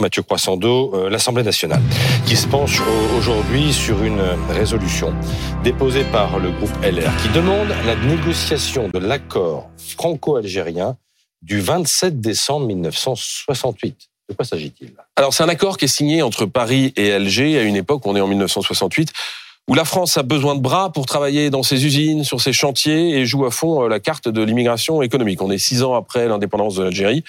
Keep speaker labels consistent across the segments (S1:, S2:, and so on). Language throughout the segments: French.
S1: Mathieu Croissando, euh, l'Assemblée nationale, qui se penche aujourd'hui sur une résolution déposée par le groupe LR qui demande la négociation de l'accord franco-algérien du 27 décembre 1968. De quoi s'agit-il?
S2: Alors c'est un accord qui est signé entre Paris et Alger à une époque, on est en 1968, où la France a besoin de bras pour travailler dans ses usines, sur ses chantiers et joue à fond euh, la carte de l'immigration économique. On est six ans après l'indépendance de l'Algérie.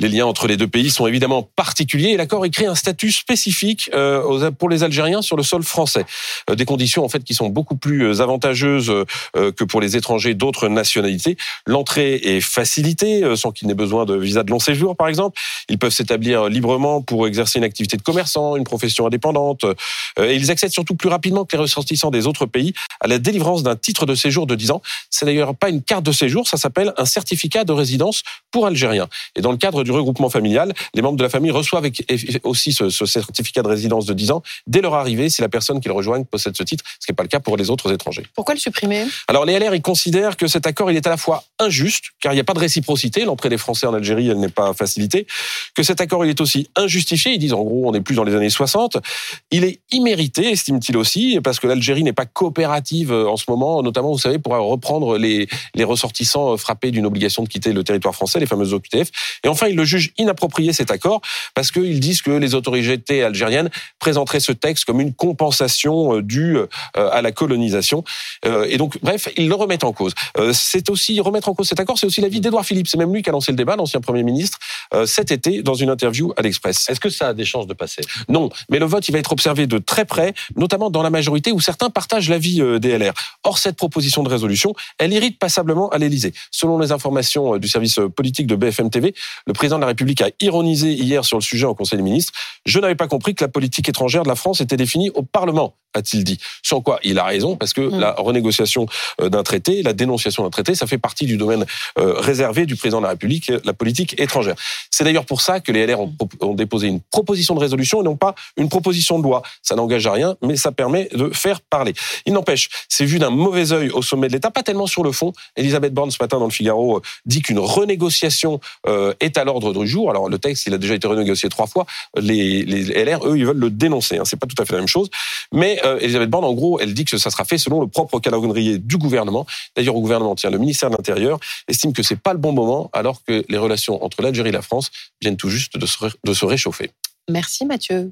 S2: Les liens entre les deux pays sont évidemment particuliers et l'accord crée un statut spécifique euh, pour les Algériens sur le sol français. Euh, des conditions en fait qui sont beaucoup plus euh, avantageuses que pour les étrangers d'autres nationalités. L'entrée est facilitée sans qu'il n'ait besoin de visa de long séjour par exemple. Ils peuvent s'établir librement pour exercer une activité de commerçant, une profession indépendante et ils accèdent surtout plus rapidement que les ressortissants des autres pays à la délivrance d'un titre de séjour de 10 ans. C'est d'ailleurs pas une carte de séjour, ça s'appelle un certificat de résidence pour Algériens. Et dans le cadre du regroupement familial, les membres de la famille reçoivent aussi ce, certificat de résidence de 10 ans dès leur arrivée si la personne qu'ils rejoignent possède ce titre, ce qui n'est pas le cas pour les autres étrangers.
S3: Pourquoi le supprimer?
S2: Alors les LR, ils considèrent que cet accord, il est à la fois injuste, car il n'y a pas de réciprocité, l'entrée des Français en Algérie, elle n'est pas facilitée, que cet accord, il est aussi injustifié, ils disent en gros, on n'est plus dans les années 60, il est immérité, estime-t-il aussi, parce que l'Algérie n'est pas coopérative euh, en ce moment, notamment, vous savez, pour reprendre les, les ressortissants euh, frappés d'une obligation de quitter le territoire français, les fameuses OQTF. Et enfin, il le juge inapproprié cet accord parce qu'ils disent que les autorités algériennes présenteraient ce texte comme une compensation euh, due euh, à la colonisation. Euh, et donc, bref, ils le remettent en cause. C'est aussi remettre en cause cet accord, c'est aussi l'avis d'Edouard Philippe. C'est même lui qui a lancé le débat, l'ancien Premier ministre, cet été dans une interview à l'Express.
S1: Est-ce que ça a des chances de passer?
S2: Non, mais le vote, il va être observé de très près, notamment dans la majorité où certains partagent l'avis des LR. Or, cette proposition de résolution, elle irrite passablement à l'Élysée. Selon les informations du service politique de BFM TV, le président de la République a ironisé hier sur le sujet en Conseil des ministres. Je n'avais pas compris que la politique étrangère de la France était définie au Parlement, a-t-il dit. Sans quoi il a raison, parce que mm. la renégociation euh, d'un traité, la dénonciation d'un traité, ça fait partie du domaine euh, réservé du président de la République, la politique étrangère. C'est d'ailleurs pour ça que les LR ont, ont, déposé une proposition de résolution et non pas une proposition de loi. Ça n'engage à rien, mais ça permet de faire parler. Il n'empêche, c'est vu d'un mauvais œil au sommet de l'État, pas tellement sur le fond. Elisabeth Borne, ce matin dans le Figaro, euh, dit qu'une renégociation est à l'ordre du jour. Alors le texte, il a déjà été renégocié trois fois. Les, les LR, eux, ils veulent le dénoncer. Hein. C'est pas tout à fait la même chose. Mais euh, Elisabeth Borne, en gros, elle dit que ça sera fait selon le propre calendrier du gouvernement. D'ailleurs, au gouvernement, tiens, le ministère de l'Intérieur estime que c'est pas le bon moment, alors que les relations entre l'Algérie et la France viennent tout juste de se, de se réchauffer.
S3: Merci Mathieu.